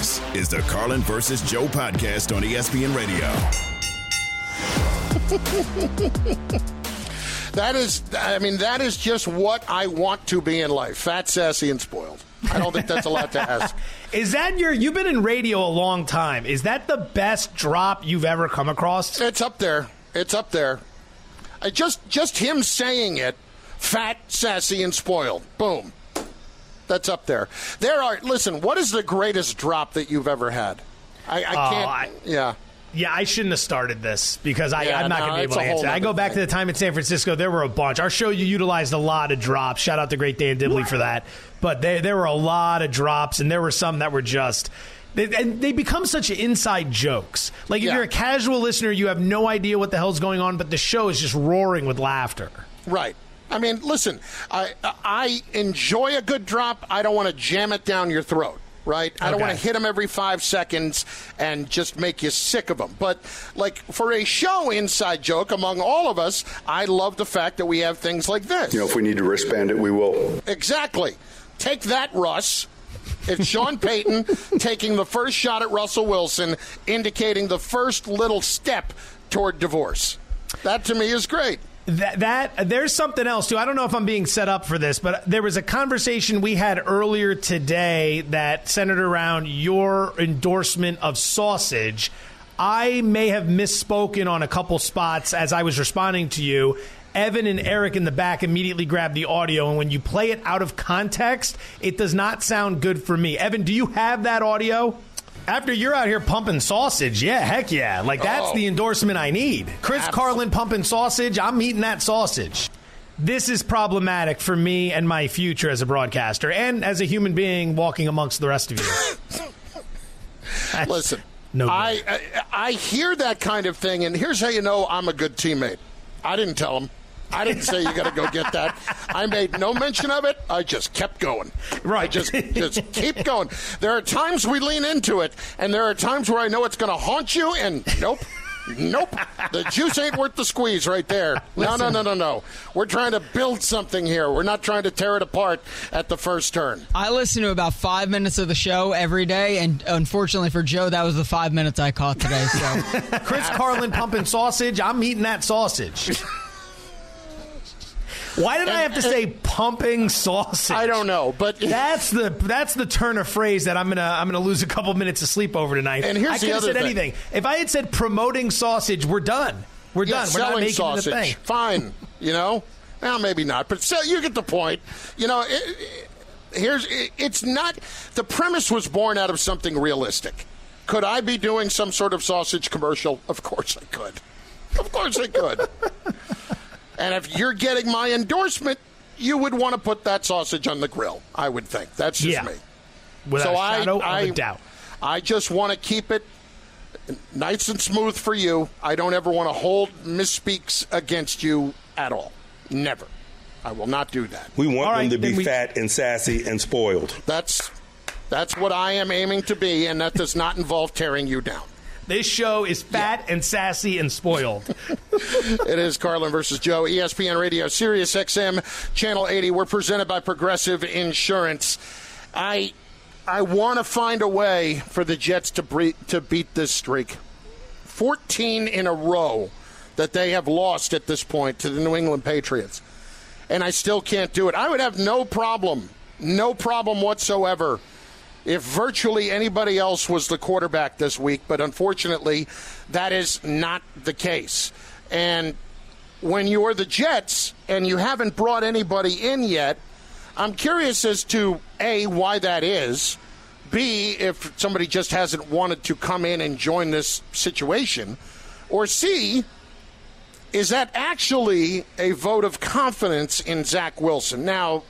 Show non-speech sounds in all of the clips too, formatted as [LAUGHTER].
This is the Carlin versus Joe podcast on ESPN Radio. [LAUGHS] That is, I mean, that is just what I want to be in life fat, sassy, and spoiled. I don't think that's a lot to ask. [LAUGHS] Is that your? You've been in radio a long time. Is that the best drop you've ever come across? It's up there. It's up there. I just, just him saying it, fat, sassy, and spoiled. Boom. That's up there. There are. Listen, what is the greatest drop that you've ever had? I, I Oh, can't. I- yeah. Yeah, I shouldn't have started this because I, Yeah, I'm not no, going to be able to answer. I go back thing. to the time in San Francisco. There were a bunch. Our show you utilized a lot of drops. Shout out to Great Dan Dibley for that. But there there were a lot of drops, and there were some that were just. They, and they become such inside jokes. Like if Yeah. you're a casual listener, you have no idea what the hell's going on, but the show is just roaring with laughter. Right. I mean, listen, I I enjoy a good drop. I don't want to jam it down your throat. Right? I don't want to hit them every five seconds and just make you sick of them. But, like, for a show inside joke among all of us, I love the fact that we have things like this. You know, if we need to wristband it, we will. Exactly. Take that, Russ. It's Sean [LAUGHS] Payton taking the first shot at Russell Wilson, indicating the first little step toward divorce. That to me is great. That, that there's something else too. I don't know if I'm being set up for this, but there was a conversation we had earlier today that centered around your endorsement of sausage. I may have misspoken on a couple spots as I was responding to you. Evan and Eric in the back immediately grabbed the audio, and when you play it out of context, it does not sound good for me. Evan, do you have that audio? After you're out here pumping sausage, yeah, heck yeah. Like, that's Oh. the endorsement I need. Chris Carlin pumping sausage, I'm eating that sausage. This is problematic for me and my future as a broadcaster and as a human being walking amongst the rest of you. [LAUGHS] Listen, no. I, I I hear that kind of thing, and here's how you know I'm a good teammate. I didn't tell him. I didn't say you got to go get that. I made no mention of it. I just kept going. Right. I just just keep going. There are times we lean into it, and there are times where I know it's going to haunt you, and nope. Nope. The juice ain't worth the squeeze right there. No, no, no, no, no. We're trying to build something here. We're not trying to tear it apart at the first turn. I listen to about five minutes of the show every day, and unfortunately for Joe, that was the five minutes I caught today. So [LAUGHS] Chris Carlin pumping sausage, I'm eating that sausage. Why did I have to say pumping sausage? I don't know, but [LAUGHS] That's the that's the turn of phrase that I'm gonna I'm gonna lose a couple minutes of sleep over tonight. And here's I the could have other said thing. anything. If I had said promoting sausage, we're done. We're Yeah, done. We're not selling making sausage. it thing. Fine, you know. Well, maybe not, but still, you get the point. You know, it, it- here's it, it's not. The premise was born out of something realistic. Could I be doing some sort of sausage commercial? Of course I could. Of course I could. [LAUGHS] and if you're getting my endorsement, you would want to put that sausage on the grill. I would think. That's just Yeah. me. Without so a I, shadow I, of a doubt. I just want to keep it nice and smooth for you. I don't ever want to hold misspeaks against you at all. Never. I will not do that. We want All right, them to be we- fat and sassy and spoiled. That's that's what I am aiming to be, and that does not involve tearing you down. This show is fat and sassy and spoiled. It is Carlin versus Joe, ESPN Radio, Sirius XM, Channel 80. We're presented by Progressive Insurance. I I want to find a way for the Jets to bre- to beat this streak. 14 in a row that they have lost at this point to the New England Patriots. And I still can't do it. I would have no problem, no problem whatsoever if virtually anybody else was the quarterback this week, but unfortunately, that is not the case. And when you're the Jets and you haven't brought anybody in yet, I'm curious as to A, why that is, B, if somebody just hasn't wanted to come in and join this situation, or C, is that actually a vote of confidence in Zach Wilson? Now,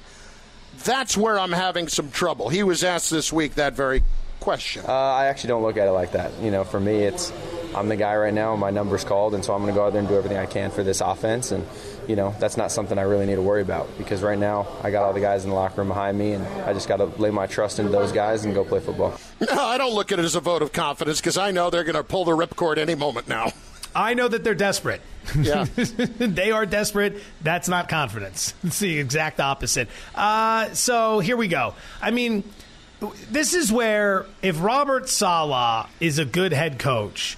That's where I'm having some trouble. He was asked this week that very question. Uh, I actually don't look at it like that. You know, for me, it's I'm the guy right now. My number's called, and so I'm going to go out there and do everything I can for this offense. And you know, that's not something I really need to worry about because right now I got all the guys in the locker room behind me, and I just got to lay my trust in those guys and go play football. No, I don't look at it as a vote of confidence because I know they're going to pull the ripcord any moment now. I know that they're desperate. Yeah. [LAUGHS] they are desperate. That's not confidence. [LAUGHS] It's the exact opposite. Uh, so here we go. I mean, this is where if Robert Saleh is a good head coach,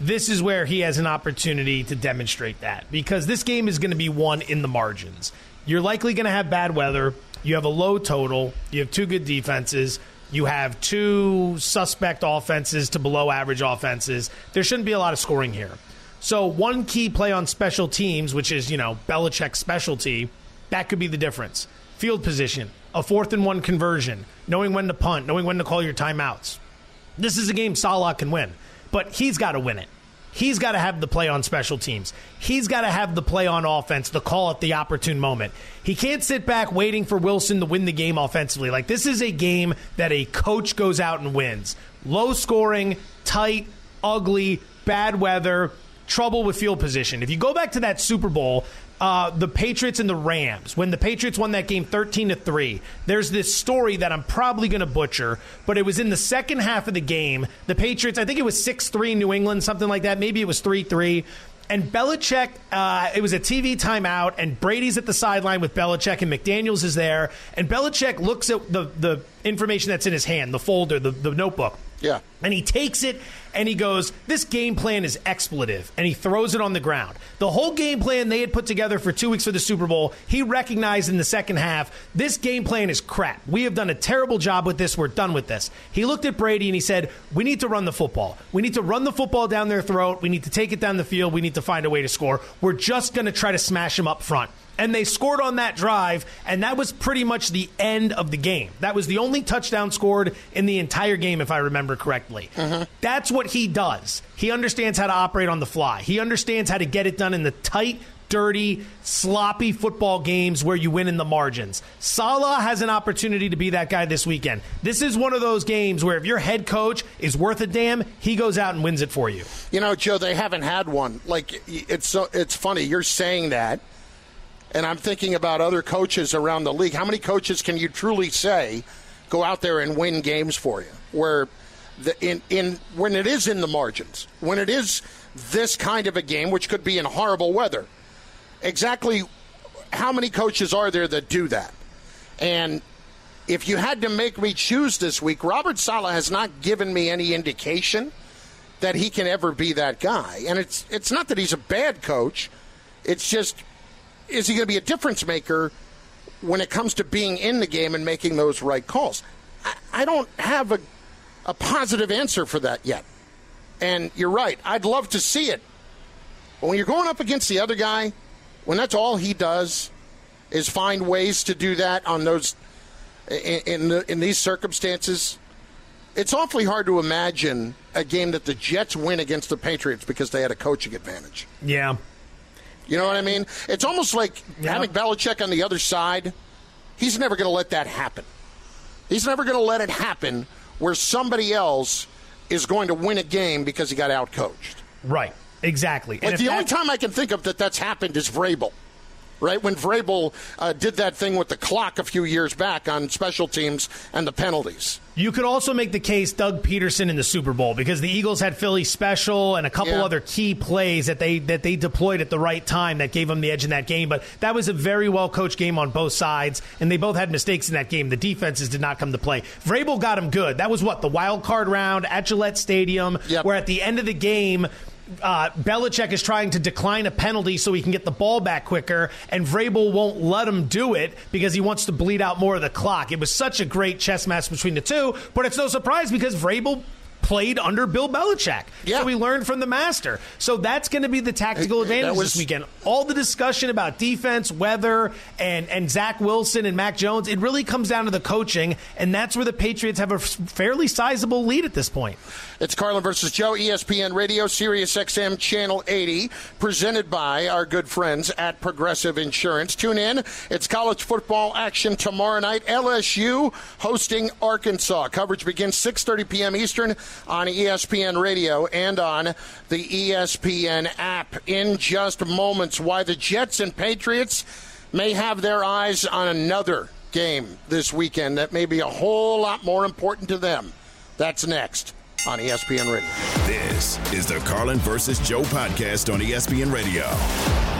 this is where he has an opportunity to demonstrate that because this game is going to be won in the margins. You're likely going to have bad weather. You have a low total. You have two good defenses. You have two suspect offenses to below average offenses. There shouldn't be a lot of scoring here. So, one key play on special teams, which is, you know, Belichick's specialty, that could be the difference. Field position, a fourth and one conversion, knowing when to punt, knowing when to call your timeouts. This is a game Saleh can win, but he's got to win it. He's got to have the play on special teams. He's got to have the play on offense, the call at the opportune moment. He can't sit back waiting for Wilson to win the game offensively. Like, this is a game that a coach goes out and wins. Low scoring, tight, ugly, bad weather, trouble with field position. If you go back to that Super Bowl, uh, the Patriots and the Rams, when the Patriots won that game 13 to 3, there's this story that I'm probably going to butcher, but it was in the second half of the game. The Patriots, I think it was 6 3 New England, something like that. Maybe it was 3 3. And Belichick, uh, it was a TV timeout, and Brady's at the sideline with Belichick, and McDaniels is there. And Belichick looks at the, the information that's in his hand, the folder, the, the notebook. Yeah. And he takes it and he goes, This game plan is expletive. And he throws it on the ground. The whole game plan they had put together for two weeks for the Super Bowl, he recognized in the second half, this game plan is crap. We have done a terrible job with this. We're done with this. He looked at Brady and he said, We need to run the football. We need to run the football down their throat. We need to take it down the field. We need to find a way to score. We're just going to try to smash them up front and they scored on that drive, and that was pretty much the end of the game. That was the only touchdown scored in the entire game, if I remember correctly. Mm-hmm. That's what he does. He understands how to operate on the fly, he understands how to get it done in the tight, dirty, sloppy football games where you win in the margins. Saleh has an opportunity to be that guy this weekend. This is one of those games where if your head coach is worth a damn, he goes out and wins it for you. You know, Joe, they haven't had one. Like it's so it's funny you're saying that and I'm thinking about other coaches around the league. How many coaches can you truly say go out there and win games for you? Where the, in in when it is in the margins, when it is this kind of a game, which could be in horrible weather, exactly how many coaches are there that do that? And if you had to make me choose this week, Robert Saleh has not given me any indication that he can ever be that guy. And it's it's not that he's a bad coach. It's just is he going to be a difference maker when it comes to being in the game and making those right calls? I, don't have a, a positive answer for that yet. And you're right. I'd love to see it. But when you're going up against the other guy, when that's all he does is find ways to do that on those in in, the, in these circumstances, it's awfully hard to imagine a game that the Jets win against the Patriots because they had a coaching advantage. Yeah. You know what I mean? It's almost like Yeah. having Belichick on the other side. He's never going to let that happen. He's never going to let it happen where somebody else is going to win a game because he got outcoached. Right. Exactly. Like the only time I can think of that that's happened is Vrabel. Right when Vrabel uh, did that thing with the clock a few years back on special teams and the penalties. You could also make the case Doug Pederson in the Super Bowl because the Eagles had Philly special and a couple Yeah. other key plays that they that they deployed at the right time that gave them the edge in that game. But that was a very well coached game on both sides, and they both had mistakes in that game. The defenses did not come to play. Vrabel got them good. That was what the wild card round at Gillette Stadium, Yep. where at the end of the game. Uh, Belichick is trying to decline a penalty so he can get the ball back quicker, and Vrabel won't let him do it because he wants to bleed out more of the clock. It was such a great chess match between the two, but it's no surprise because Vrabel played under Bill Belichick. Yeah. So we learned from the master. So that's going to be the tactical advantage was- this weekend. All the discussion about defense, weather, and, and Zach Wilson and Mac Jones, it really comes down to the coaching, and that's where the Patriots have a fairly sizable lead at this point. It's Carlin versus Joe, ESPN Radio, Sirius XM Channel 80, presented by our good friends at Progressive Insurance. Tune in. It's college football action tomorrow night. LSU hosting Arkansas. Coverage begins 6:30 p.m. Eastern on ESPN Radio and on the ESPN app. In just moments, why the Jets and Patriots may have their eyes on another game this weekend that may be a whole lot more important to them. That's next on ESPN Radio. This is the Carlin versus Joe podcast on ESPN Radio.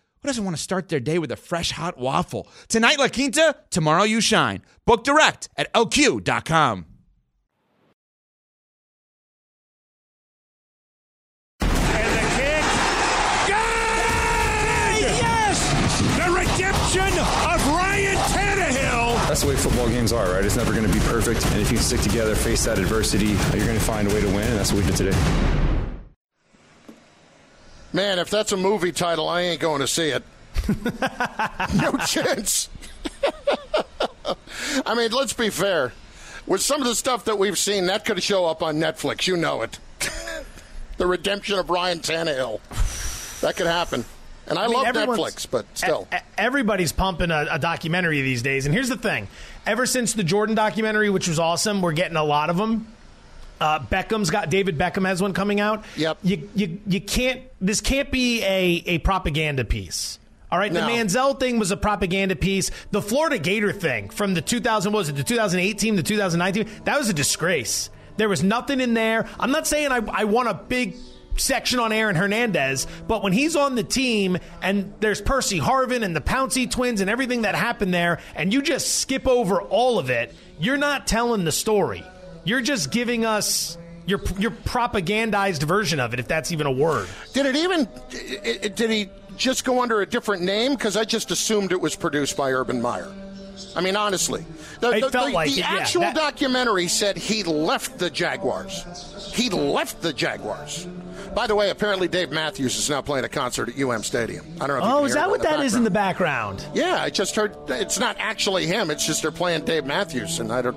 who doesn't want to start their day with a fresh hot waffle? Tonight, La Quinta, tomorrow, you shine. Book direct at lq.com. And the kick. Got it! Yes! The redemption of Ryan Tannehill. That's the way football games are, right? It's never going to be perfect. And if you stick together, face that adversity, you're going to find a way to win. And that's what we did today. Man, if that's a movie title, I ain't going to see it. [LAUGHS] no chance. I mean, let's be fair. With some of the stuff that we've seen, that could show up on Netflix. You know it. [LAUGHS] the redemption of Ryan Tannehill. That could happen. And I, mean, love Netflix, but still. everybody's pumping a, a documentary these days. And here's the thing: ever since the Jordan documentary, which was awesome, we're getting a lot of them. Uh, Beckham's got David Beckham has one coming out. Yep. You you you can't. This can't be a a propaganda piece. All right, the No. Manziel thing was a propaganda piece. The Florida Gator thing from the 2000 what was it the 2018 the 2019 that was a disgrace. There was nothing in there. I'm not saying I, I want a big section on Aaron Hernandez, but when he's on the team and there's Percy Harvin and the Pouncey twins and everything that happened there, and you just skip over all of it, you're not telling the story. You're just giving us your your propagandized version of it, if that's even a word. Did it even. Did he just go under a different name? Because I just assumed it was produced by Urban Meyer. I mean, honestly. The, the- the- like the it, yeah. actual That- documentary said he left the Jaguars. He left the Jaguars. By the way, apparently Dave Matthews is now playing a concert at UM Stadium. I don't know Oh, is that what that is in the background? Yeah, I just heard it's not actually him. It's just they're playing Dave Matthews, and I don't,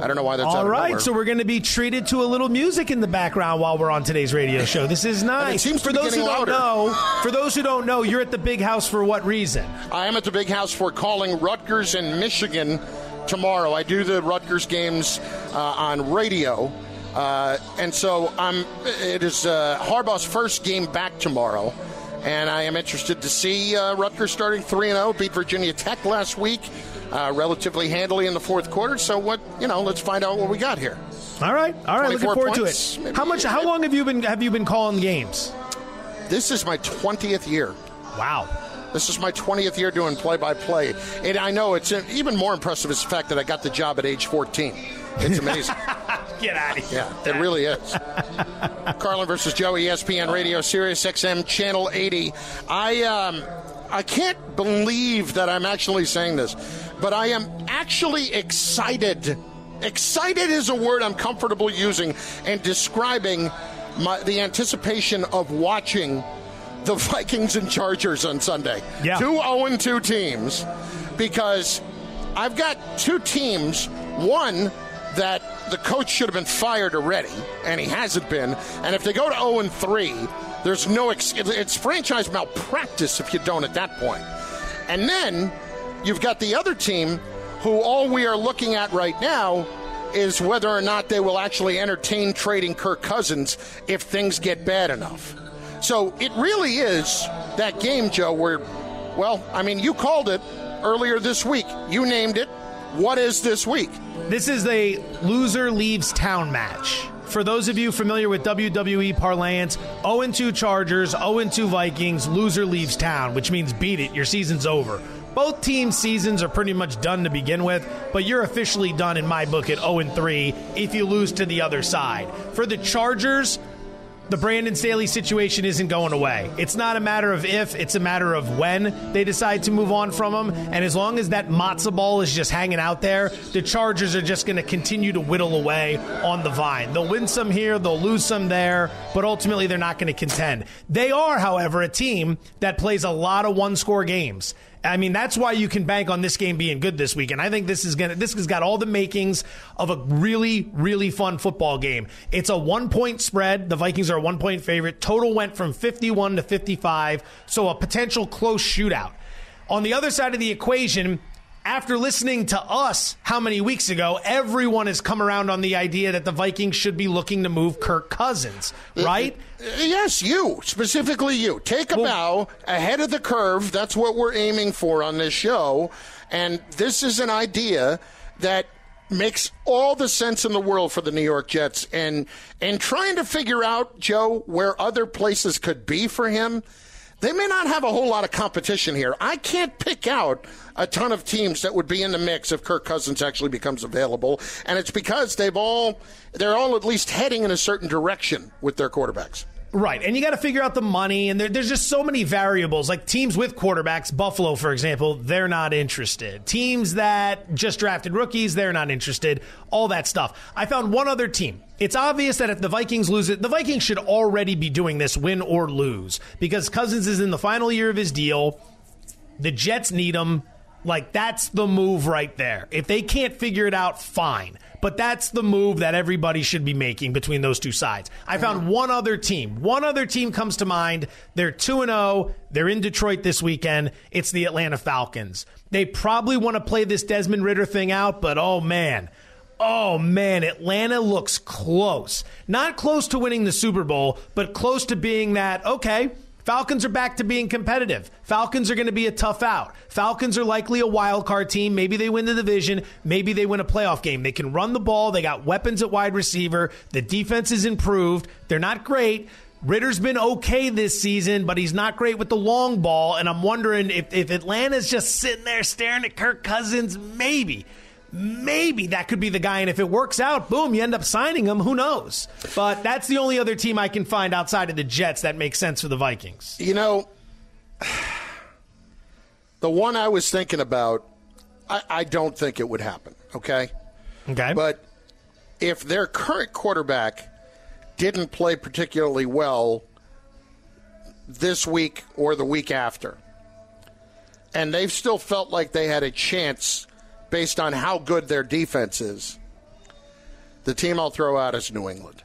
I don't know why that's All right, so we're going to be treated to a little music in the background while we're on today's radio show. This is [LAUGHS] nice. for those who getting don't know, for those who don't know, you're at the big house for what reason? I am at the big house for calling Rutgers and Michigan tomorrow. I do the Rutgers games uh, on radio. Uh, and so I'm, it is uh, Harbaugh's first game back tomorrow. And I am interested to see uh, Rutgers starting 3 0, beat Virginia Tech last week uh, relatively handily in the fourth quarter. So, what, you know, let's find out what we got here. All right, all right. Looking forward points, to it. maybe- How much? How long have you been have you been calling games? This is my 20th year. Wow. This is my 20th year doing play by play. And I know it's uh, even more impressive is the fact that I got the job at age 14. It's [LAUGHS] amazing. Get out of here. Yeah, it really is. [LAUGHS] Carlin versus Joe, ESPN Radio, Sirius XM, Channel 80. I um, I can't believe that I'm actually saying this, but I am actually excited. Excited is a word I'm comfortable using and describing my, the anticipation of watching the [LAUGHS] Vikings and Chargers on Sunday. Yeah. Two 0 2 teams because I've got two teams. One that the coach should have been fired already, and he hasn't been. And if they go to 0 and 3, there's no ex- it's franchise malpractice if you don't at that point. And then you've got the other team who all we are looking at right now is whether or not they will actually entertain trading Kirk Cousins if things get bad enough. So it really is that game, Joe, where, well, I mean, you called it earlier this week. You named it. What is this week? This is a loser leaves town match. For those of you familiar with WWE parlance, 0 2 Chargers, 0 2 Vikings, loser leaves town, which means beat it, your season's over. Both teams' seasons are pretty much done to begin with, but you're officially done in my book at 0 3 if you lose to the other side. For the Chargers, the Brandon Staley situation isn't going away. It's not a matter of if, it's a matter of when they decide to move on from him. And as long as that matzo ball is just hanging out there, the Chargers are just going to continue to whittle away on the vine. They'll win some here, they'll lose some there, but ultimately they're not going to contend. They are, however, a team that plays a lot of one score games. I mean, that's why you can bank on this game being good this week. And I think this is gonna this has got all the makings of a really, really fun football game. It's a one point spread. The Vikings are a one point favorite. Total went from 51 to 55, so a potential close shootout. On the other side of the equation, after listening to us how many weeks ago, everyone has come around on the idea that the Vikings should be looking to move Kirk Cousins, uh, uh, right? Yes, you, specifically you. Take a bow ahead of the curve. That's what we're aiming for on this show. And this is an idea that makes all the sense in the world for the New York Jets. And and trying to figure out, Joe, where other places could be for him they may not have a whole lot of competition here. I can't pick out a ton of teams that would be in the mix if Kirk Cousins actually becomes available, and it's because they've all they're all at least heading in a certain direction with their quarterbacks. Right. And you got to figure out the money. And there, there's just so many variables. Like teams with quarterbacks, Buffalo, for example, they're not interested. Teams that just drafted rookies, they're not interested. All that stuff. I found one other team. It's obvious that if the Vikings lose it, the Vikings should already be doing this win or lose because Cousins is in the final year of his deal. The Jets need him. Like, that's the move right there. If they can't figure it out, fine. But that's the move that everybody should be making between those two sides. I found one other team. One other team comes to mind. They're 2 and 0. They're in Detroit this weekend. It's the Atlanta Falcons. They probably want to play this Desmond Ridder thing out, but oh man. Oh man, Atlanta looks close. Not close to winning the Super Bowl, but close to being that, okay, Falcons are back to being competitive. Falcons are going to be a tough out. Falcons are likely a wild card team. Maybe they win the division. Maybe they win a playoff game. They can run the ball. They got weapons at wide receiver. The defense is improved. They're not great. Ridder's been okay this season, but he's not great with the long ball. And I'm wondering if, if Atlanta's just sitting there staring at Kirk Cousins, maybe maybe that could be the guy. And if it works out, boom, you end up signing him. Who knows? But that's the only other team I can find outside of the Jets that makes sense for the Vikings. You know, [SIGHS] the one I was thinking about, I, I don't think it would happen. Okay. Okay. But if their current quarterback didn't play particularly well this week or the week after, and they've still felt like they had a chance based on how good their defense is, the team I'll throw out is New England.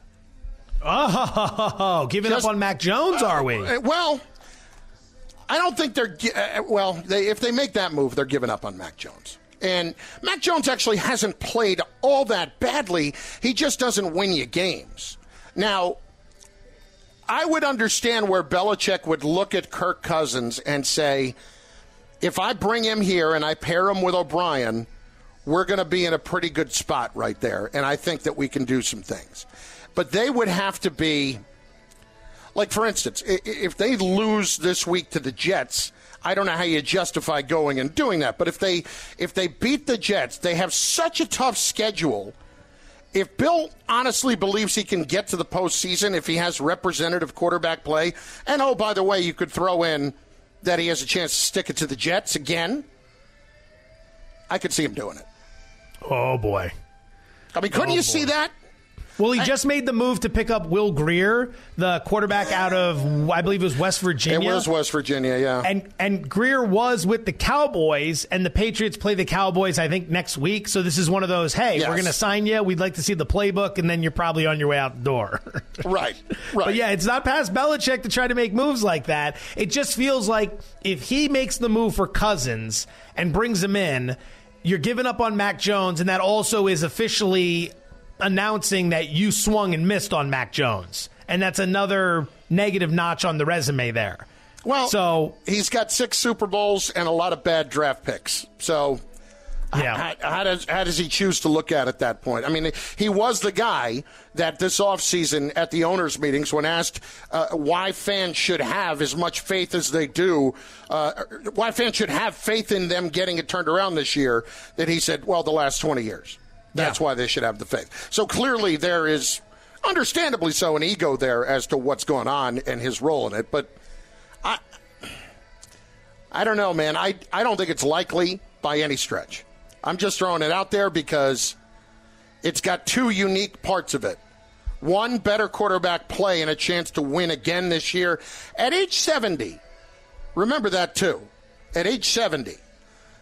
Oh, giving Just, up on Mac Jones, are we? Uh, well, I don't think they're. Uh, well, they, if they make that move, they're giving up on Mac Jones. And Mac Jones actually hasn't played all that badly. He just doesn't win you games. Now, I would understand where Belichick would look at Kirk Cousins and say, if I bring him here and I pair him with O'Brien, we're going to be in a pretty good spot right there. And I think that we can do some things. But they would have to be, like, for instance, if they lose this week to the Jets, I don't know how you justify going and doing that. But if they if they beat the Jets, they have such a tough schedule. If Bill honestly believes he can get to the postseason if he has representative quarterback play, and oh by the way, you could throw in that he has a chance to stick it to the Jets again, I could see him doing it. Oh boy! I mean, couldn't oh, you boy. see that? Well, he just made the move to pick up Will Grier, the quarterback out of I believe it was West Virginia. It was West Virginia, yeah. And and Grier was with the Cowboys, and the Patriots play the Cowboys, I think, next week. So this is one of those. Hey, Yes. we're going to sign you. We'd like to see the playbook, and then you're probably on your way out the door. [LAUGHS] right, right. But yeah, it's not past Belichick to try to make moves like that. It just feels like if he makes the move for Cousins and brings him in, you're giving up on Mac Jones, and that also is officially announcing that you swung and missed on Mac Jones. And that's another negative notch on the resume there. Well, so he's got six Super Bowls and a lot of bad draft picks. So, yeah. how, how does how does he choose to look at at that point? I mean, he was the guy that this offseason at the owners' meetings, when asked uh, why fans should have as much faith as they do, uh, why fans should have faith in them getting it turned around this year, that he said, "Well, the last twenty years." That's why they should have the faith. So clearly, there is, understandably so, an ego there as to what's going on and his role in it. But I, I don't know, man. I, I don't think it's likely by any stretch. I'm just throwing it out there because it's got two unique parts of it. One, better quarterback play and a chance to win again this year at age 70. Remember that, too. At age 70.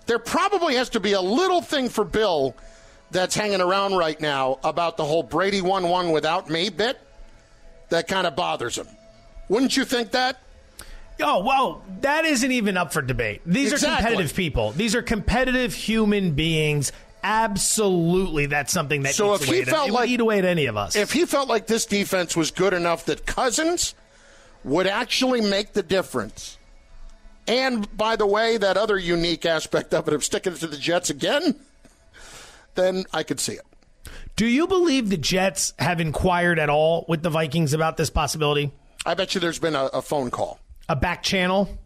There probably has to be a little thing for Bill that's hanging around right now about the whole Brady 1 1 without me bit that kind of bothers him. Wouldn't you think that? Oh, well, that isn't even up for debate. These are competitive people. These are competitive human beings. Absolutely, that's something that So if he felt like- eat away at any of us. If he felt like this defense was good enough that Cousins would actually make the difference, and by the way, that other unique aspect of it of sticking it to the Jets again, then I could see it. Do you believe the Jets have inquired at all with the Vikings about this possibility? I bet you there's been a, a phone call. A back channel?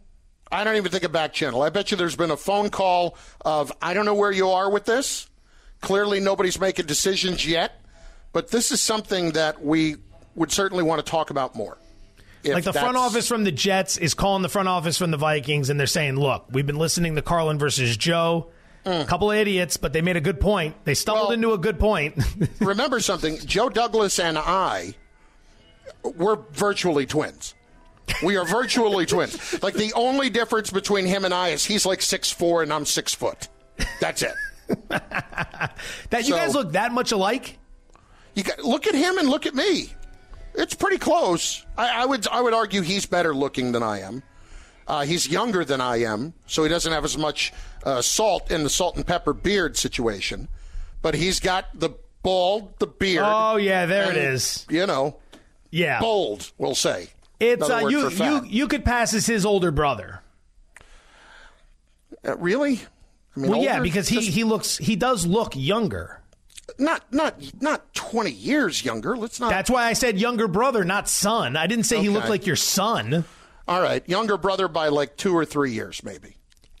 I don't even think a back channel. I bet you there's been a phone call of, I don't know where you are with this. Clearly, nobody's making decisions yet, but this is something that we would certainly want to talk about more. If like the front office from the Jets is calling the front office from the Vikings, and they're saying, "Look, we've been listening to Carlin versus Joe. A couple of idiots, but they made a good point. They stumbled into a good point." [LAUGHS] remember something. Joe douglas and i we're virtually twins. We are virtually twins. Like the only difference between him and i is he's like six four and i'm six foot. That's it. [LAUGHS] That you guys look that much alike. you got, look at him and look at me. It's pretty close. I, I would i would argue he's better looking than i am. Uh, he's younger than I am, so he doesn't have as much uh, salt in the salt and pepper beard situation. But he's got the bald, the beard. Oh yeah, there it and, is. You know, Yeah, bold, we'll say. It's uh, you. You you could pass as his older brother. Uh, really? I mean, well, yeah, because he Just he looks he does look younger. not not not twenty years younger. Let's not. That's why I said younger brother, not son. I didn't say he looked like your son. All right, younger brother by like two or three years, maybe.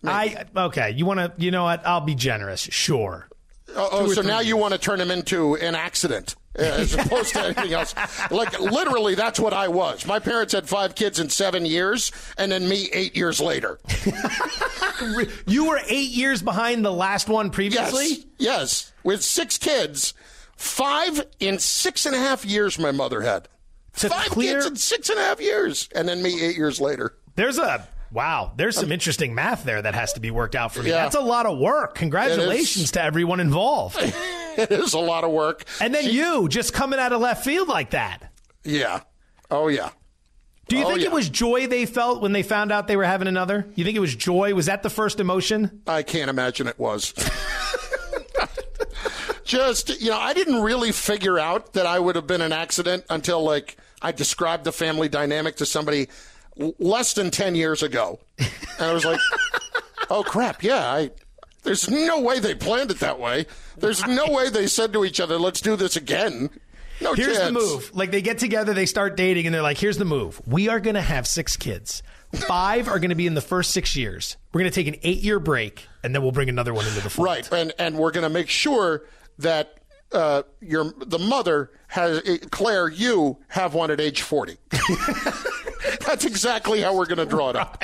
I okay. You want to? You know what? I'll be generous. Sure. Oh, oh, Two or so three now you want to turn him into an accident uh, [LAUGHS] as opposed to anything else. Like literally, that's what I was. My parents had five kids in seven years, and then me eight years later. [LAUGHS] You were eight years behind the last one previously. Yes, yes, with six kids, five in six and a half years. My mother had To five clear- kids in six and a half years, and then me eight years later. There's a wow. There's some um, interesting math there that has to be worked out for me. Yeah. That's a lot of work. Congratulations to everyone involved. [LAUGHS] It is a lot of work. And then you just coming out of left field like that. Yeah. Oh yeah. Do you Oh, think yeah. it was joy they felt when they found out they were having another? You think it was joy? Was that the first emotion? I can't imagine it was. [LAUGHS] Just, you know, I didn't really figure out that I would have been an accident until, like, I described the family dynamic to somebody less than 10 years ago. And I was like, [LAUGHS] oh, crap, yeah, I. There's no way they planned it that way. There's no way they said to each other, let's do this again. No Here's chance. the move. Like they get together, they start dating, and they're like, here's the move. We are going to have six kids. Five are going to be in the first six years. We're going to take an eight year break, and then we'll bring another one into the fold. Right, and and we're going to make sure that uh, your the mother has uh, Claire. You have one at age forty. [LAUGHS] That's exactly how we're going to draw it up.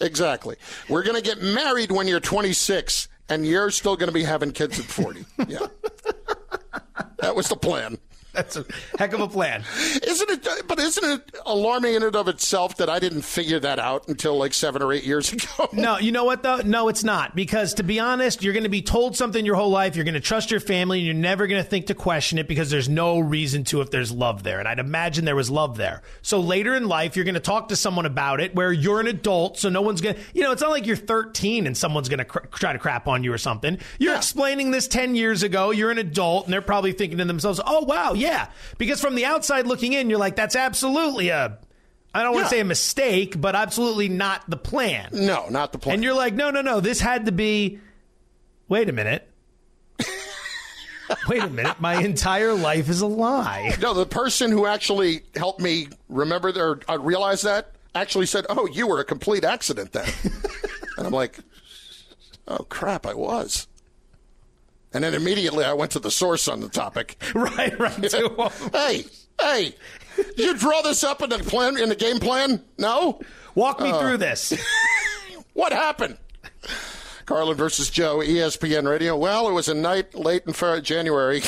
Exactly. We're going to get married when you're 26, and you're still going to be having kids at 40. Yeah, [LAUGHS] that was the plan. That's a heck of a plan. Isn't it? But isn't it alarming in and of itself that I didn't figure that out until like seven or eight years ago? [LAUGHS] No, you know what though? No, it's not. Because to be honest, you're going to be told something your whole life. You're going to trust your family, and you're never going to think to question it because there's no reason to if there's love there. And I'd imagine there was love there. So later in life, you're going to talk to someone about it where you're an adult, so no one's going to. You know, it's not like you're 13 and someone's going to cr- try to crap on you or something. You're yeah. explaining this 10 years ago. You're an adult, and they're probably thinking to themselves, "Oh wow, yeah." Yeah, because from the outside looking in, you're like, "That's absolutely a I don't want to say a mistake, but absolutely not the plan. No, not the plan. And you're like, no, no, no. This had to be. Wait a minute. Wait a minute. My entire life is a lie. No, the person who actually helped me remember or uh, realize that actually said, "Oh, you were a complete accident then." [LAUGHS] and I'm like, "Oh crap, I was." And then immediately I went to the source on the topic. [LAUGHS] right, right. [LAUGHS] hey, hey, did you draw this up in the plan in the game plan? No. Walk me uh, through this. [LAUGHS] what happened? Carlin versus Joe, ESPN Radio. Well, it was a night late in January.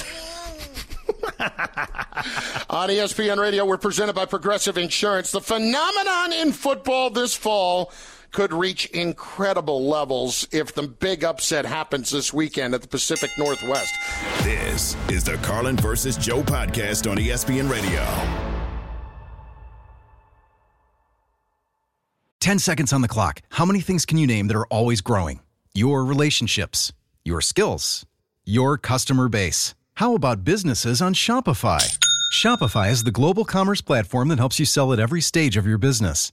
On ESPN Radio, we're presented by Progressive Insurance. The phenomenon in football this fall could reach incredible levels if the big upset happens this weekend at the Pacific Northwest. This is the Carlin versus Joe podcast on ESPN Radio. 10 seconds on the clock. How many things can you name that are always growing? Your relationships, your skills, your customer base. How about businesses on Shopify? Shopify is the global commerce platform that helps you sell at every stage of your business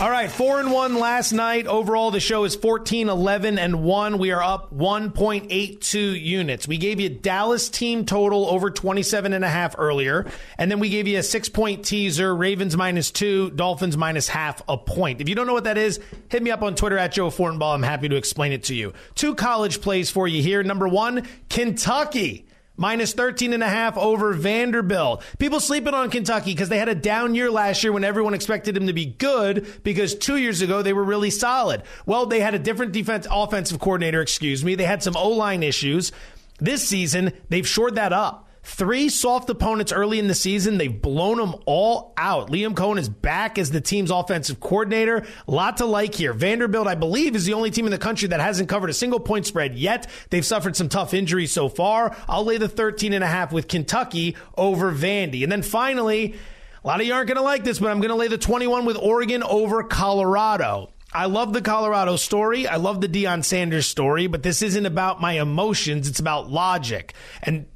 All right, four and one last night. Overall, the show is 14, 11, and one. We are up 1.82 units. We gave you Dallas team total over 27 and a half earlier. And then we gave you a six point teaser Ravens minus two, Dolphins minus half a point. If you don't know what that is, hit me up on Twitter at Joe Fortenbaugh. I'm happy to explain it to you. Two college plays for you here. Number one, Kentucky minus 13 and a half over Vanderbilt. People sleeping on Kentucky because they had a down year last year when everyone expected them to be good because two years ago they were really solid. Well, they had a different defense offensive coordinator, excuse me. They had some O-line issues. This season, they've shored that up. Three soft opponents early in the season. They've blown them all out. Liam Coen is back as the team's offensive coordinator. A lot to like here. Vanderbilt, I believe, is the only team in the country that hasn't covered a single point spread yet. They've suffered some tough injuries so far. I'll lay the 13 and a half with Kentucky over Vandy. And then finally, a lot of you aren't going to like this, but I'm going to lay the 21 with Oregon over Colorado. I love the Colorado story. I love the Deion Sanders story, but this isn't about my emotions. It's about logic. And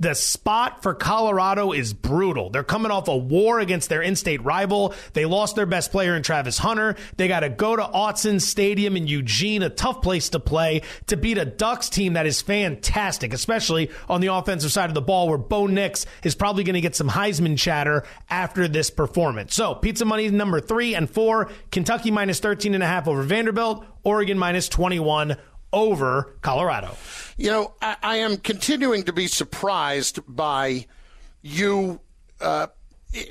the spot for Colorado is brutal. They're coming off a war against their in-state rival. They lost their best player in Travis Hunter. They got to go to Autzen Stadium in Eugene, a tough place to play, to beat a Ducks team that is fantastic, especially on the offensive side of the ball where Bo Nix is probably going to get some Heisman chatter after this performance. So pizza money number three and four, Kentucky minus 13 and a half over Vanderbilt, Oregon minus 21 over Colorado. You know, I, I am continuing to be surprised by you uh,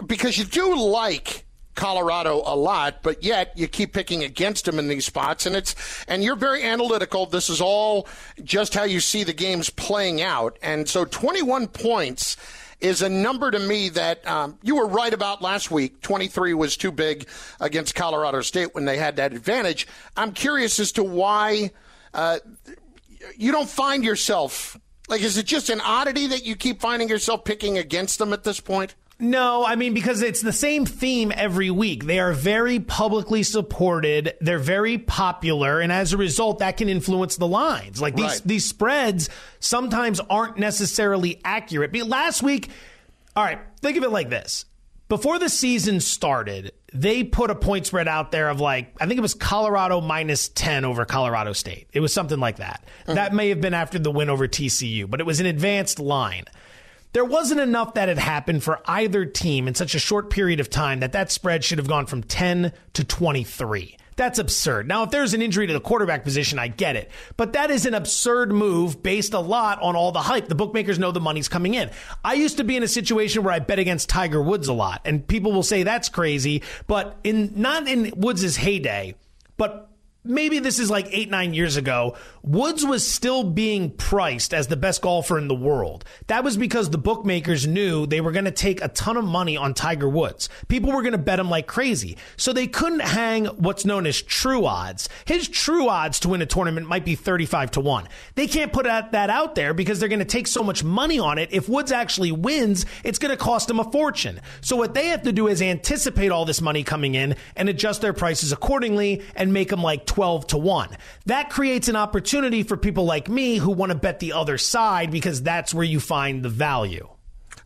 because you do like Colorado a lot, but yet you keep picking against them in these spots, and it's and you're very analytical. This is all just how you see the games playing out, and so 21 points is a number to me that um, you were right about last week. 23 was too big against Colorado State when they had that advantage. I'm curious as to why uh, you don't find yourself like, is it just an oddity that you keep finding yourself picking against them at this point? No, I mean because it's the same theme every week. They are very publicly supported. They're very popular, and as a result, that can influence the lines. Like these Right. these spreads sometimes aren't necessarily accurate. But last week, all right, think of it like this: before the season started, they put a point spread out there of like I think it was Colorado minus ten over Colorado State. It was something like that. Mm-hmm. That may have been after the win over TCU, but it was an advanced line there wasn't enough that had happened for either team in such a short period of time that that spread should have gone from 10 to 23. That's absurd. Now, if there's an injury to the quarterback position, I get it. But that is an absurd move based a lot on all the hype. The bookmakers know the money's coming in. I used to be in a situation where I bet against Tiger Woods a lot, and people will say that's crazy, but in not in Woods' heyday, but maybe this is like eight, nine years ago, Woods was still being priced as the best golfer in the world. That was because the bookmakers knew they were going to take a ton of money on Tiger Woods. People were going to bet him like crazy. So they couldn't hang what's known as true odds. His true odds to win a tournament might be 35 to 1. They can't put that out there because they're going to take so much money on it. If Woods actually wins, it's going to cost them a fortune. So what they have to do is anticipate all this money coming in and adjust their prices accordingly and make them like 12 to 1. That creates an opportunity for people like me who want to bet the other side because that's where you find the value.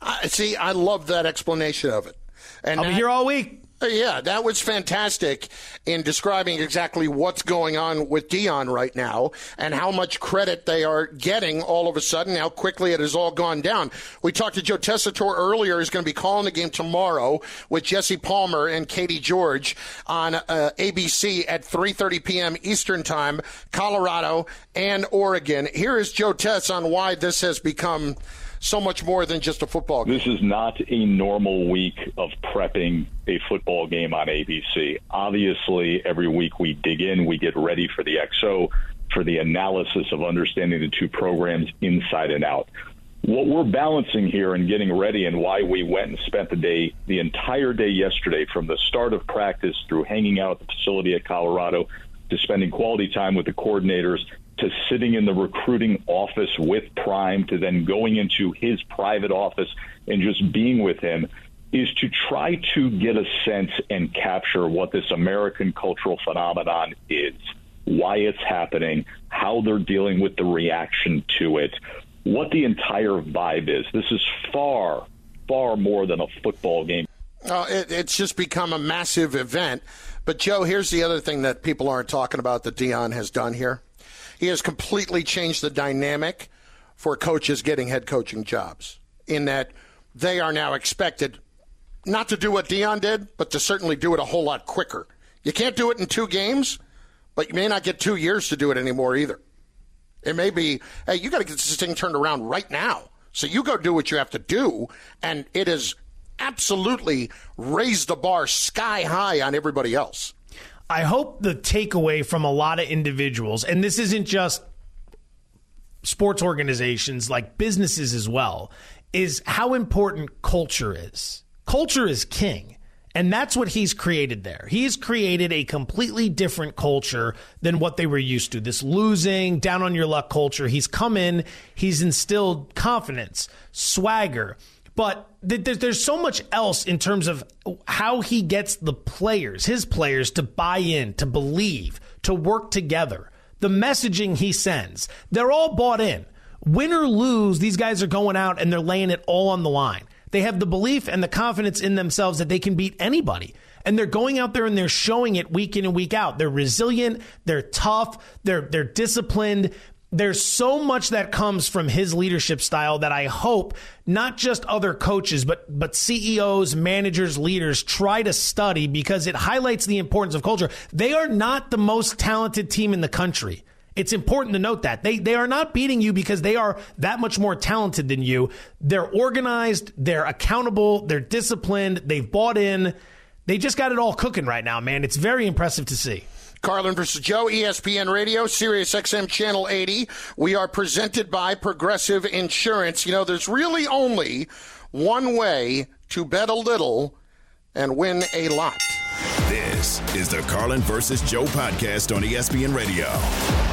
I see, I love that explanation of it. And I'll be here all week. Yeah, that was fantastic in describing exactly what's going on with Deion right now and how much credit they are getting all of a sudden, how quickly it has all gone down. We talked to Joe Tessitore earlier. He's going to be calling the game tomorrow with Jesse Palmer and Katie George on uh, ABC at 3.30 p.m. Eastern Time, Colorado and Oregon. Here is Joe Tess on why this has become so much more than just a football game. This is not a normal week of prepping a football game on ABC. Obviously, every week we dig in, we get ready for the XO, for the analysis of understanding the two programs inside and out. What we're balancing here and getting ready, and why we went and spent the day, the entire day yesterday, from the start of practice through hanging out at the facility at Colorado to spending quality time with the coordinators to sitting in the recruiting office with Prime to then going into his private office and just being with him is to try to get a sense and capture what this American cultural phenomenon is, why it's happening, how they're dealing with the reaction to it, what the entire vibe is. This is far, far more than a football game. Uh, it, it's just become a massive event. But Joe, here's the other thing that people aren't talking about that Deion has done here. He has completely changed the dynamic for coaches getting head coaching jobs. In that they are now expected not to do what Deion did, but to certainly do it a whole lot quicker. You can't do it in two games, but you may not get two years to do it anymore either. It may be, hey, you got to get this thing turned around right now. So you go do what you have to do, and it has absolutely raised the bar sky high on everybody else. I hope the takeaway from a lot of individuals, and this isn't just sports organizations, like businesses as well, is how important culture is. Culture is king. And that's what he's created there. He's created a completely different culture than what they were used to. This losing, down on your luck culture. He's come in, he's instilled confidence, swagger. But th- th- there's so much else in terms of how he gets the players, his players, to buy in, to believe, to work together. The messaging he sends, they're all bought in. Win or lose, these guys are going out and they're laying it all on the line. They have the belief and the confidence in themselves that they can beat anybody. And they're going out there and they're showing it week in and week out. They're resilient, they're tough, they're they're disciplined. There's so much that comes from his leadership style that I hope not just other coaches but but CEOs, managers, leaders try to study because it highlights the importance of culture. They are not the most talented team in the country. It's important to note that they they are not beating you because they are that much more talented than you. They're organized, they're accountable, they're disciplined, they've bought in. They just got it all cooking right now, man. It's very impressive to see. Carlin versus Joe, ESPN Radio, Sirius XM Channel 80. We are presented by Progressive Insurance. You know, there's really only one way to bet a little and win a lot. This is the Carlin versus Joe podcast on ESPN Radio.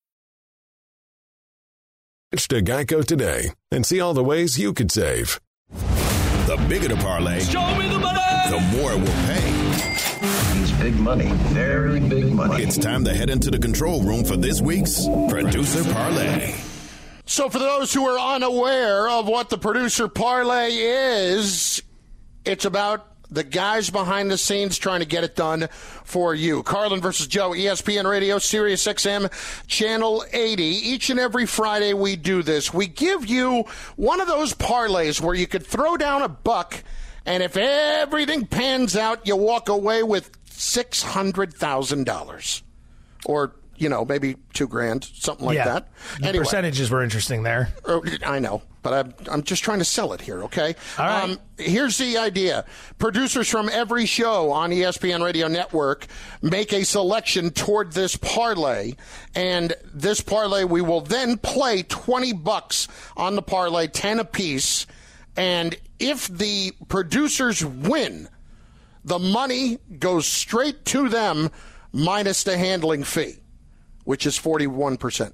Switch to Geico today and see all the ways you could save. The bigger the parlay, Show me the money! the more it will pay. It's big money, very big money. It's time to head into the control room for this week's Producer Parlay. So, for those who are unaware of what the producer parlay is, it's about the guys behind the scenes trying to get it done for you. Carlin versus Joe, ESPN Radio, Sirius XM, Channel 80. Each and every Friday we do this. We give you one of those parlays where you could throw down a buck, and if everything pans out, you walk away with $600,000. Or you know, maybe two grand, something like yeah. that. The Anyway. percentages were interesting there. I know, but I'm, I'm just trying to sell it here, okay? All right. Um, here's the idea producers from every show on ESPN Radio Network make a selection toward this parlay, and this parlay we will then play 20 bucks on the parlay, 10 apiece. And if the producers win, the money goes straight to them minus the handling fee, which is 41%.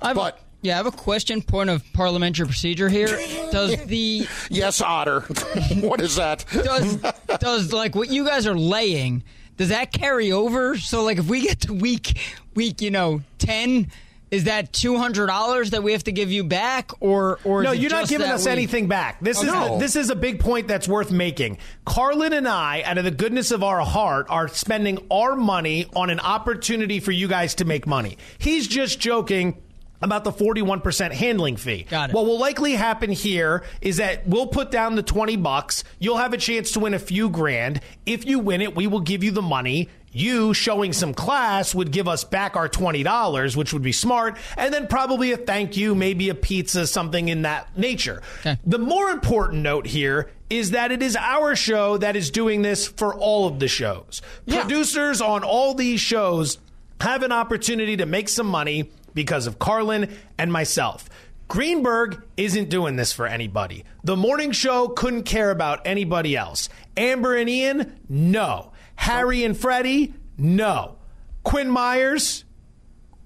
but Yeah, I have a question. Point of parliamentary procedure here. Does [LAUGHS] the yes, Otter? [LAUGHS] what is that? does does like what you guys are laying? Does that carry over? So like if we get to week week you know ten, is that two hundred dollars that we have to give you back, or or no, you're not giving us week? anything back. This is Okay. a, this is a big point that's worth making. Carlin and I, out of the goodness of our heart, are spending our money on an opportunity for you guys to make money. He's just joking. About the 41% handling fee. Got it. What will likely happen here is that we'll put down the 20 bucks. You'll have a chance to win a few grand. If you win it, we will give you the money. You showing some class would give us back our $20, which would be smart. And then probably a thank you, maybe a pizza, something in that nature. The more important note here is that it is our show that is doing this for all of the shows. Producers on all these shows have an opportunity to make some money because of Carlin and myself. Greenberg isn't doing this for anybody. The morning show couldn't care about anybody else. Amber and Ian, no. Harry and Freddie, no. Quinn Myers,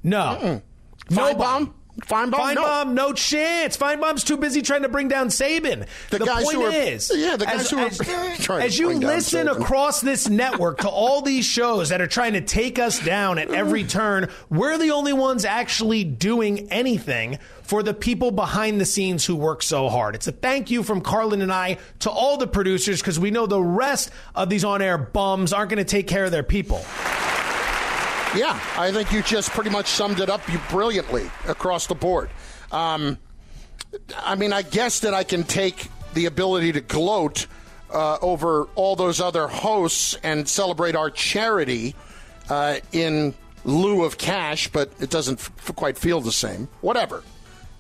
no. Finebaum? Finebaum? No. Finebaum, no chance. Finebaum's too busy trying to bring down Saban. The guys point are- is, yeah, the guys as, who are as- [LAUGHS] trying to as you listen across this network to all these shows that are trying to take us down at every mm. turn, we're the only ones actually doing anything for the people behind the scenes who work so hard. It's a thank you from Carlin and I to all the producers because we know the rest of these on-air bums aren't going to take care of their people. Yeah, I think you just pretty much summed it up brilliantly across the board. Um, I mean, I guess that I can take the ability to gloat uh, over all those other hosts and celebrate our charity uh, in lieu of cash, but it doesn't f- quite feel the same. Whatever.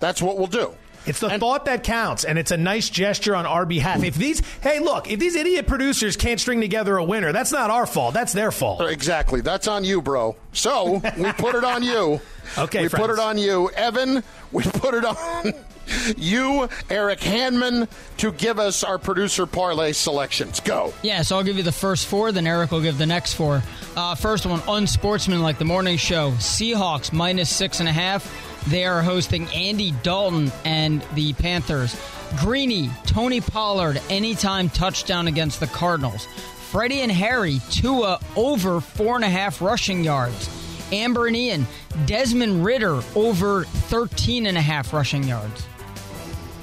That's what we'll do. It's the thought that counts, and it's a nice gesture on our behalf. If these, hey, look, if these idiot producers can't string together a winner, that's not our fault. That's their fault. Exactly. That's on you, bro. So we put it on you. [LAUGHS] Okay, we put it on you, Evan. We put it on [LAUGHS] you, Eric Hanman, to give us our producer parlay selections. Go. Yeah, so I'll give you the first four, then Eric will give the next four. Uh, first one, unsportsmanlike, the morning show. Seahawks minus six and a half. They are hosting Andy Dalton and the Panthers. Greeny, Tony Pollard, anytime touchdown against the Cardinals. Freddie and Harry, Tua over four and a half rushing yards. Amber and Ian, Desmond Ridder over 13 and a half rushing yards.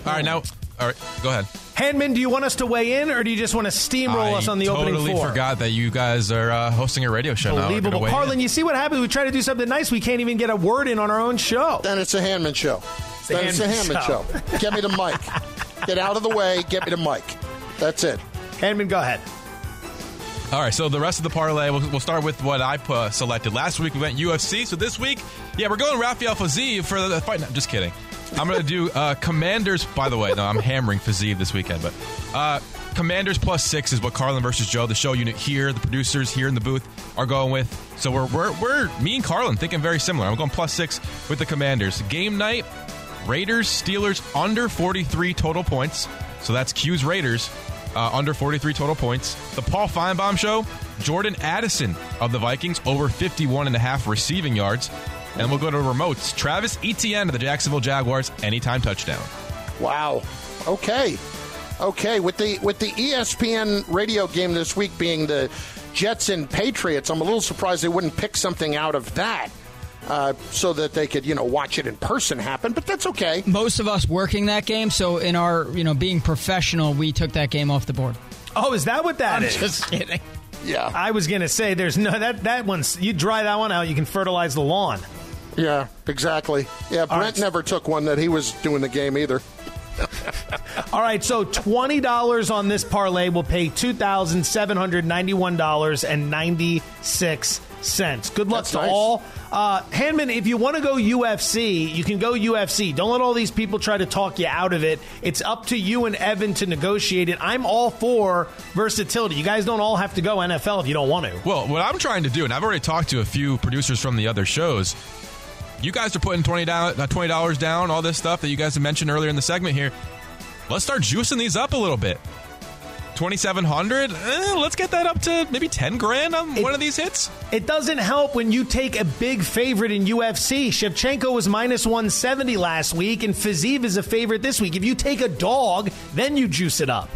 All right, now, all right, go ahead. Handman, do you want us to weigh in, or do you just want to steamroll I us on the totally opening four? forgot that you guys are uh, hosting a radio show now. We're gonna Unbelievable. weigh in. You see what happens? We try to do something nice. We can't even get a word in on our own show. Then it's a Handman show. the then it's a Handman Handman show. show. Get me the mic. Get out of the way. Get me the mic. That's it. Handman, go ahead. All right, so the rest of the parlay, we'll, we'll start with what I uh, selected. Last week we went UFC, so this week, yeah, we're going Rafael Fiziev for the fight. No, just kidding. I'm going to do uh, Commanders. By the way, no, I'm hammering Fiziev this weekend, but uh, Commanders plus six is what Carlin versus Joe, the show unit here, the producers here in the booth are going with. So we're we're, we're me and Carlin thinking very similar. I'm going plus six with the Commanders. Game night, Raiders Steelers under 43 total points. So that's Q's Raiders uh, under 43 total points. The Paul Finebaum show, Jordan Addison of the Vikings over 51 and a half receiving yards. And we'll go to remotes. Travis Etienne of the Jacksonville Jaguars anytime touchdown. Wow. Okay. Okay. With the with the ESPN radio game this week being the Jets and Patriots, I'm a little surprised they wouldn't pick something out of that. Uh, so that they could, you know, watch it in person happen, but that's okay. Most of us working that game, so in our, you know, being professional, we took that game off the board. Oh, is that what that I'm is? just kidding. Yeah. I was going to say, there's no that that one's you dry that one out, you can fertilize the lawn. Yeah, exactly. Yeah, Brent right. never took one that he was doing the game either. [LAUGHS] All right, so twenty dollars on this parlay will pay two thousand seven hundred ninety-one dollars and ninety-six cents. Good luck That's to nice. all. Uh, Hanman, if you want to go UFC, you can go UFC. Don't let all these people try to talk you out of it. It's up to you and Evan to negotiate it. I'm all for versatility. You guys don't all have to go NFL if you don't want to. Well, what I'm trying to do, and I've already talked to a few producers from the other shows. You guys are putting twenty down, uh, twenty dollars down, all this stuff that you guys have mentioned earlier in the segment here. Let's start juicing these up a little bit. Twenty seven hundred. Eh, let's get that up to maybe ten grand on one of these hits. It doesn't help when you take a big favorite in UFC. Shevchenko was minus 170 last week, and Fiziev is a favorite this week. If you take a dog, then you juice it up.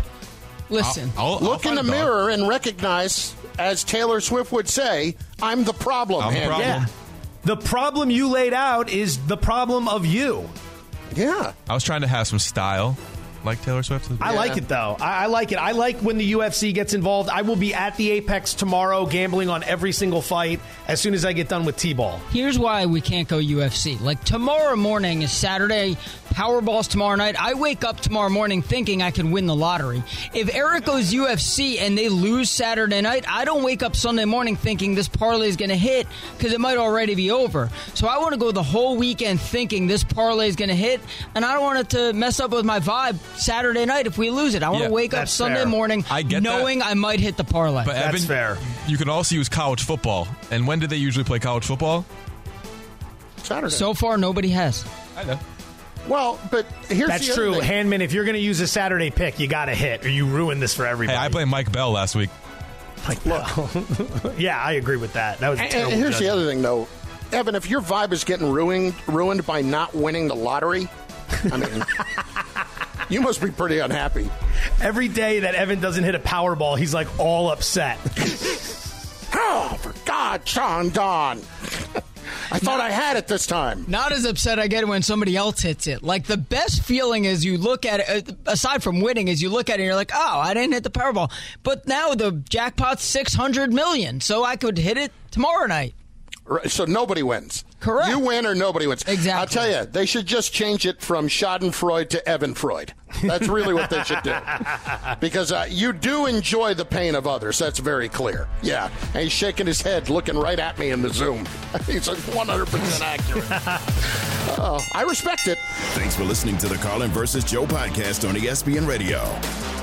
Listen, I'll, I'll Look in the mirror and recognize, as Taylor Swift would say, "I'm the problem." I'm the problem. Yeah. The problem you laid out is the problem of you. Yeah. I was trying to have some style, like Taylor Swift. I like it though. I, I like it. I like when the UFC gets involved. I will be at the Apex tomorrow, gambling on every single fight as soon as I get done with T-ball. Here's why we can't go UFC. Like tomorrow morning is Saturday, Powerball's tomorrow night. I wake up tomorrow morning thinking I can win the lottery. If Eric goes UFC and they lose Saturday night, I don't wake up Sunday morning thinking this parlay is going to hit because it might already be over. So I want to go the whole weekend thinking this parlay is going to hit, and I don't want it to mess up with my vibe Saturday night if we lose it. I want Yeah, to wake up that's Sunday fair. morning I get that. knowing I might hit the parlay. But That's Evan, fair. You can also use college football. And when do they usually play college football? Saturday. so far, nobody has. I know. well, but here's That's the other true. thing. Handman, if you're going to use a Saturday pick, you got to hit or you ruin this for Hey, everybody. I played Mike Bell last week. Like, [LAUGHS] yeah, I agree with that. That was a And- terrible and here's the judgment. other thing, though, Evan. If your vibe is getting ruined ruined by not winning the lottery, I mean, [LAUGHS] you must be pretty unhappy. Every day that Evan doesn't hit a Powerball, he's like all upset. [LAUGHS] Oh, for God, Sean Don. I thought I had it this time. Not as upset I get when somebody else hits it. Like the best feeling is you look at it, uh, aside from winning, is you look at it and you're like, oh, I didn't hit the Powerball. But now the jackpot's 600 million, so I could hit it tomorrow night. Right, So nobody wins. Correct. You win or nobody wins. Exactly. I'll tell you, they should just change it from Schadenfreude to Evan Freud. That's really what they should do. [LAUGHS] Because uh, you do enjoy the pain of others. That's very clear. Yeah. And he's shaking his head, looking right at me in the Zoom. [LAUGHS] he's like 100% accurate. [LAUGHS] oh, I respect it. Thanks for listening to the Carlin versus Joe podcast on ESPN Radio.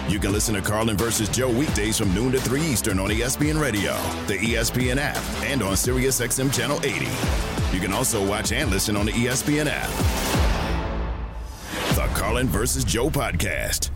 You can listen to Carlin versus Joe weekdays from noon to 3 Eastern on ESPN Radio, the ESPN app, and on SiriusXM Channel 80. You can also watch and listen on the ESPN app. The Carlin versus Joe podcast.